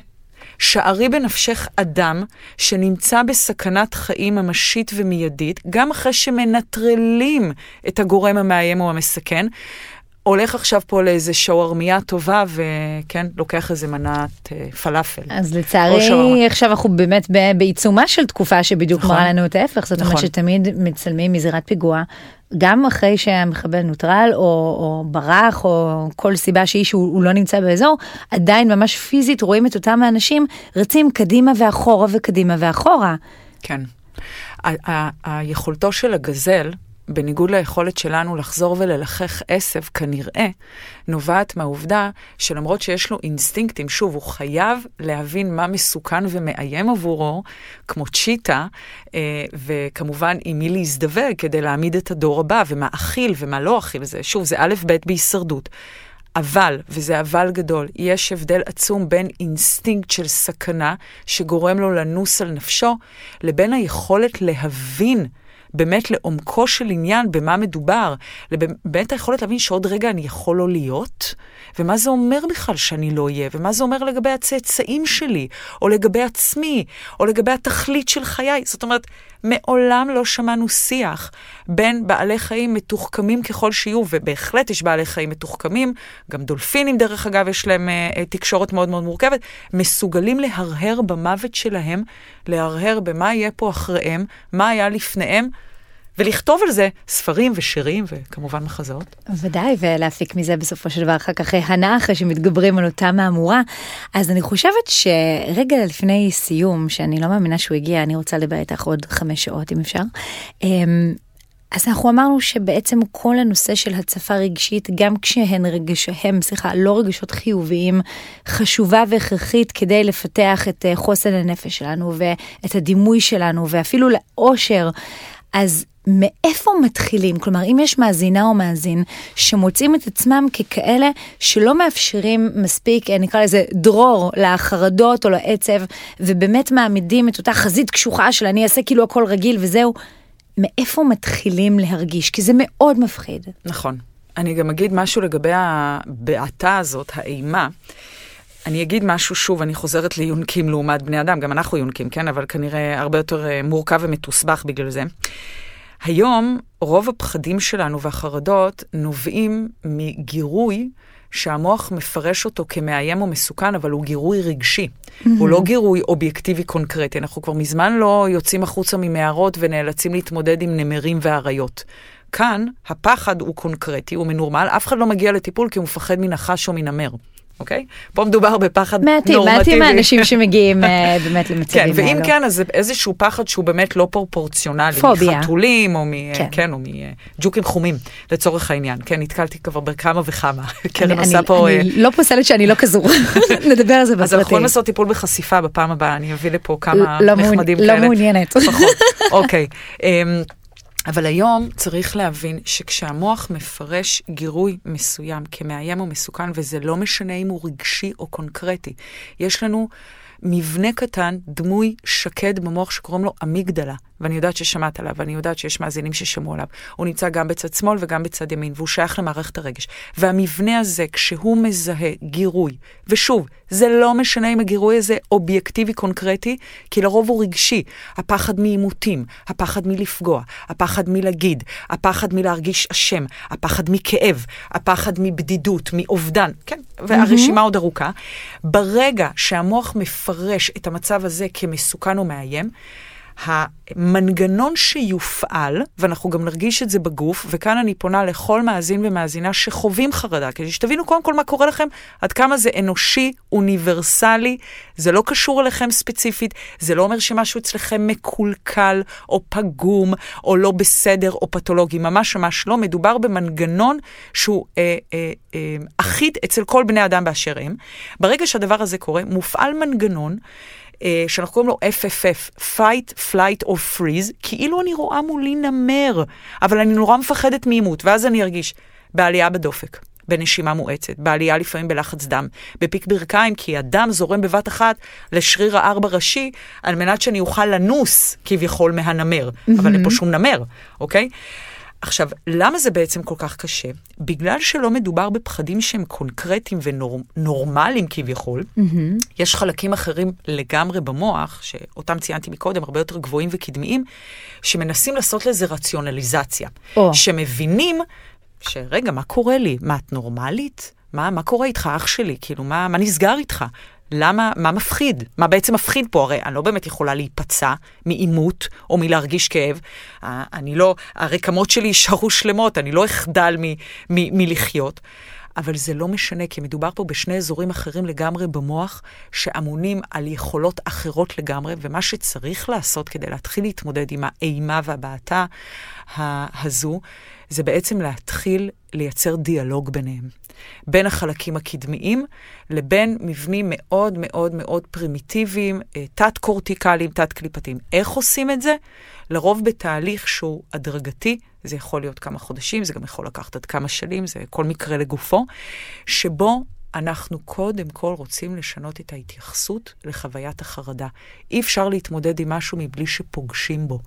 שערי בנפשך אדם שנמצא בסכנת חיים ממשית ומיידית, גם אחרי שמנטרלים את הגורם המאיים או המסכן, הולך עכשיו פה לאיזה שווארמיה טובה, וכן, לוקח איזה מנת אה, פלאפל. אז לצערי, עכשיו אנחנו באמת בעיצומה של תקופה שבדיוק נכון. מראה לנו את ההפך. זאת נכון. אומרת שתמיד מצלמים מזירת פיגוע, גם אחרי שהמחבל נוטרל, או, או ברח, או כל סיבה שהיא שהוא לא נמצא באזור, עדיין ממש פיזית רואים את אותם האנשים רצים קדימה ואחורה וקדימה ואחורה. כן. היכולתו של הגזל, בניגוד ליכולת שלנו לחזור וללחך עשב, כנראה, נובעת מהעובדה שלמרות שיש לו אינסטינקטים, שוב, הוא חייב להבין מה מסוכן ומאיים עבורו, כמו צ'יטה, אה, וכמובן עם מי להזדווג כדי להעמיד את הדור הבא, ומה אכיל ומה לא אכיל, זה, שוב, זה א' ב' בהישרדות. אבל, וזה אבל גדול, יש הבדל עצום בין אינסטינקט של סכנה שגורם לו לנוס על נפשו, לבין היכולת להבין באמת לעומקו של עניין במה מדובר, באמת היכולת להבין שעוד רגע אני יכול לא להיות, ומה זה אומר בכלל שאני לא אהיה, ומה זה אומר לגבי הצאצאים שלי, או לגבי עצמי, או לגבי התכלית של חיי. זאת אומרת, מעולם לא שמענו שיח בין בעלי חיים מתוחכמים ככל שיהיו, ובהחלט יש בעלי חיים מתוחכמים, גם דולפינים דרך אגב יש להם אה, אה תקשורת מאוד מאוד מורכבת, מסוגלים להרהר במוות שלהם, להרהר במה יהיה פה אחריהם, מה היה לפניהם. ולכתוב על זה ספרים ושירים וכמובן מחזות. ודאי, ולהפיק מזה בסופו של דבר אחר כך הנאה אחרי שמתגברים על אותה מהמורה. אז אני חושבת שרגע לפני סיום, שאני לא מאמינה שהוא הגיע, אני רוצה לדבר איתך עוד חמש שעות אם אפשר. אז אנחנו אמרנו שבעצם כל הנושא של הצפה רגשית, גם כשהן רגשיהם, סליחה, לא רגשות חיוביים, חשובה והכרחית כדי לפתח את אה, חוסן הנפש שלנו ואת הדימוי שלנו ואפילו לאושר. אז מאיפה מתחילים? כלומר, אם יש מאזינה או מאזין שמוצאים את עצמם ככאלה שלא מאפשרים מספיק, אה, נקרא לזה דרור, לחרדות או לעצב, ובאמת מעמידים את אותה חזית קשוחה של אני אעשה כאילו הכל רגיל וזהו, מאיפה מתחילים להרגיש? כי זה מאוד מפחיד. נכון. אני גם אגיד משהו לגבי הבעתה הזאת, האימה. אני אגיד משהו, שוב, אני חוזרת ליונקים לעומת בני אדם, גם אנחנו יונקים, כן? אבל כנראה הרבה יותר אה, מורכב ומתוסבך בגלל זה. היום רוב הפחדים שלנו והחרדות נובעים מגירוי שהמוח מפרש אותו כמאיים או מסוכן, אבל הוא גירוי רגשי. Mm-hmm. הוא לא גירוי אובייקטיבי קונקרטי. אנחנו כבר מזמן לא יוצאים החוצה ממערות ונאלצים להתמודד עם נמרים ואריות. כאן הפחד הוא קונקרטי, הוא מנורמל, אף אחד לא מגיע לטיפול כי הוא מפחד מנחש או מנמר. אוקיי? פה מדובר בפחד מעטים, נורמטיבי. מעטים האנשים שמגיעים אה, באמת כן, למצבים ואם האלו. כן, אז זה איזשהו פחד שהוא באמת לא פרופורציונלי. פוביה. מחתולים, או מ... כן. כן, או מג'וקים חומים, לצורך העניין. כן, נתקלתי כבר בכמה וכמה. קרן עושה פה... אה, אני לא פוסלת שאני לא כזו, נדבר על זה אז אנחנו. יכולים לעשות טיפול בחשיפה בפעם הבאה, אני אביא לפה כמה לא נחמדים לא כאלה. מעוניינת. פחות, אוקיי. אבל היום צריך להבין שכשהמוח מפרש גירוי מסוים כמאיים או מסוכן, וזה לא משנה אם הוא רגשי או קונקרטי, יש לנו מבנה קטן, דמוי שקד במוח שקוראים לו אמיגדלה, ואני יודעת ששמעת עליו, ואני יודעת שיש מאזינים ששמעו עליו. הוא נמצא גם בצד שמאל וגם בצד ימין, והוא שייך למערכת הרגש. והמבנה הזה, כשהוא מזהה גירוי, ושוב, זה לא משנה אם הגירוי הזה אובייקטיבי קונקרטי, כי לרוב הוא רגשי. הפחד מעימותים, הפחד מלפגוע, הפחד מלהגיד, הפחד מלהרגיש אשם, הפחד מכאב, הפחד מבדידות, מאובדן, כן, והרשימה עוד ארוכה. ברגע שהמוח מפרש את המצב הזה כמסוכן או מאיים, המנגנון שיופעל, ואנחנו גם נרגיש את זה בגוף, וכאן אני פונה לכל מאזין ומאזינה שחווים חרדה, כדי שתבינו קודם כל מה קורה לכם, עד כמה זה אנושי, אוניברסלי, זה לא קשור אליכם ספציפית, זה לא אומר שמשהו אצלכם מקולקל, או פגום, או לא בסדר, או פתולוגי, ממש ממש לא, מדובר במנגנון שהוא אה, אה, אה, אחיד אצל כל בני אדם באשר הם. ברגע שהדבר הזה קורה, מופעל מנגנון, אה, שאנחנו קוראים לו FFF, Fight, Flight or Freeze, כאילו אני רואה מולי נמר, אבל אני נורא מפחדת מעימות, ואז אני ארגיש בעלייה בדופק, בנשימה מואצת, בעלייה לפעמים בלחץ דם, בפיק ברכיים, כי הדם זורם בבת אחת לשריר הארבע ראשי, על מנת שאני אוכל לנוס כביכול מהנמר, אבל אין פה שום נמר, אוקיי? עכשיו, למה זה בעצם כל כך קשה? בגלל שלא מדובר בפחדים שהם קונקרטיים ונורמליים כביכול, יש חלקים אחרים לגמרי במוח, שאותם ציינתי מקודם, הרבה יותר גבוהים וקדמיים, שמנסים לעשות לזה רציונליזציה. או. שמבינים שרגע, מה קורה לי? מה, את נורמלית? מה, מה קורה איתך, אח שלי? כאילו, מה, מה נסגר איתך? למה, מה מפחיד? מה בעצם מפחיד פה? הרי אני לא באמת יכולה להיפצע מעימות או מלהרגיש כאב. אני לא, הרקמות שלי יישארו שלמות, אני לא אחדל מ, מ, מלחיות. אבל זה לא משנה, כי מדובר פה בשני אזורים אחרים לגמרי במוח, שאמונים על יכולות אחרות לגמרי, ומה שצריך לעשות כדי להתחיל להתמודד עם האימה והבעתה הזו, זה בעצם להתחיל לייצר דיאלוג ביניהם. בין החלקים הקדמיים לבין מבנים מאוד מאוד מאוד פרימיטיביים, אה, תת-קורטיקליים, תת-קליפתיים. איך עושים את זה? לרוב בתהליך שהוא הדרגתי, זה יכול להיות כמה חודשים, זה גם יכול לקחת עד כמה שנים, זה כל מקרה לגופו, שבו אנחנו קודם כל רוצים לשנות את ההתייחסות לחוויית החרדה. אי אפשר להתמודד עם משהו מבלי שפוגשים בו.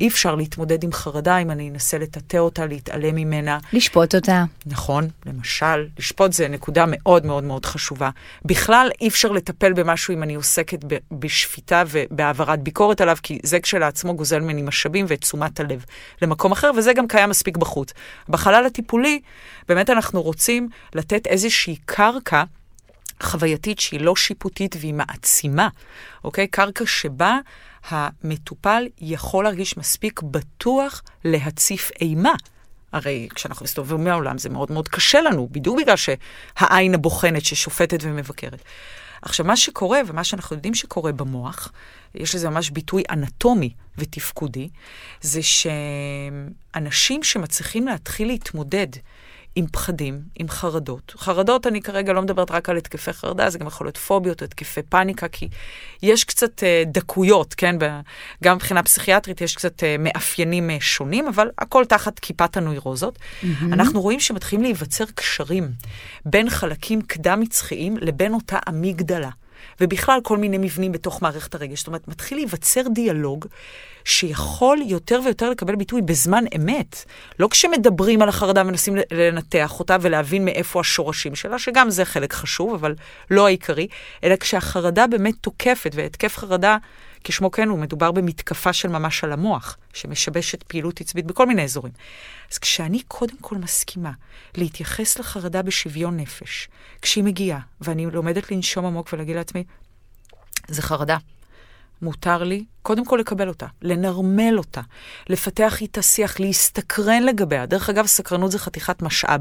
אי אפשר להתמודד עם חרדה אם אני אנסה לטאטא אותה, להתעלם ממנה. לשפוט אותה. נכון, למשל, לשפוט זה נקודה מאוד מאוד מאוד חשובה. בכלל, אי אפשר לטפל במשהו אם אני עוסקת ב- בשפיטה ובהעברת ביקורת עליו, כי זה כשלעצמו גוזל ממני משאבים ואת תשומת הלב למקום אחר, וזה גם קיים מספיק בחוץ. בחלל הטיפולי, באמת אנחנו רוצים לתת איזושהי קרקע חווייתית שהיא לא שיפוטית והיא מעצימה, אוקיי? קרקע שבה המטופל יכול להרגיש מספיק בטוח להציף אימה. הרי כשאנחנו מסתובבים מהעולם זה מאוד מאוד קשה לנו, בדיוק בגלל שהעין הבוחנת ששופטת ומבקרת. עכשיו, מה שקורה, ומה שאנחנו יודעים שקורה במוח, יש לזה ממש ביטוי אנטומי ותפקודי, זה שאנשים שמצליחים להתחיל להתמודד עם פחדים, עם חרדות. חרדות, אני כרגע לא מדברת רק על התקפי חרדה, זה גם יכול להיות פוביות התקפי פאניקה, כי יש קצת אה, דקויות, כן? ב- גם מבחינה פסיכיאטרית יש קצת אה, מאפיינים אה, שונים, אבל הכל תחת כיפת הנוירוזות. Mm-hmm. אנחנו רואים שמתחילים להיווצר קשרים בין חלקים קדם-מצחיים לבין אותה אמיגדלה. ובכלל כל מיני מבנים בתוך מערכת הרגש. זאת אומרת, מתחיל להיווצר דיאלוג שיכול יותר ויותר לקבל ביטוי בזמן אמת. לא כשמדברים על החרדה ומנסים לנתח אותה ולהבין מאיפה השורשים שלה, שגם זה חלק חשוב, אבל לא העיקרי, אלא כשהחרדה באמת תוקפת, והתקף חרדה, כשמו כן הוא, מדובר במתקפה של ממש על המוח, שמשבשת פעילות עצבית בכל מיני אזורים. אז כשאני קודם כל מסכימה להתייחס לחרדה בשוויון נפש, כשהיא מגיעה, ואני לומדת לנשום עמוק ולהגיד לעצמי, זה חרדה. מותר לי קודם כל לקבל אותה, לנרמל אותה, לפתח איתה שיח, להסתקרן לגביה. דרך אגב, סקרנות זה חתיכת משאב,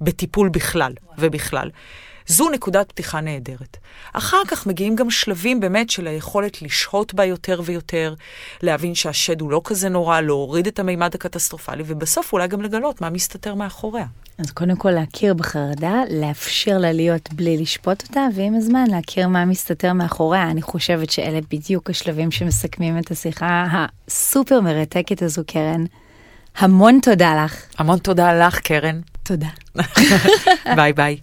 בטיפול בכלל ובכלל. זו נקודת פתיחה נהדרת. אחר כך מגיעים גם שלבים באמת של היכולת לשהות בה יותר ויותר, להבין שהשד הוא לא כזה נורא, להוריד את המימד הקטסטרופלי, ובסוף אולי גם לגלות מה מסתתר מאחוריה. אז קודם כל להכיר בחרדה, לאפשר לה להיות בלי לשפוט אותה, ועם הזמן להכיר מה מסתתר מאחוריה. אני חושבת שאלה בדיוק השלבים שמסכמים את השיחה הסופר מרתקת הזו, קרן. המון תודה לך. המון תודה לך, קרן. תודה. ביי ביי.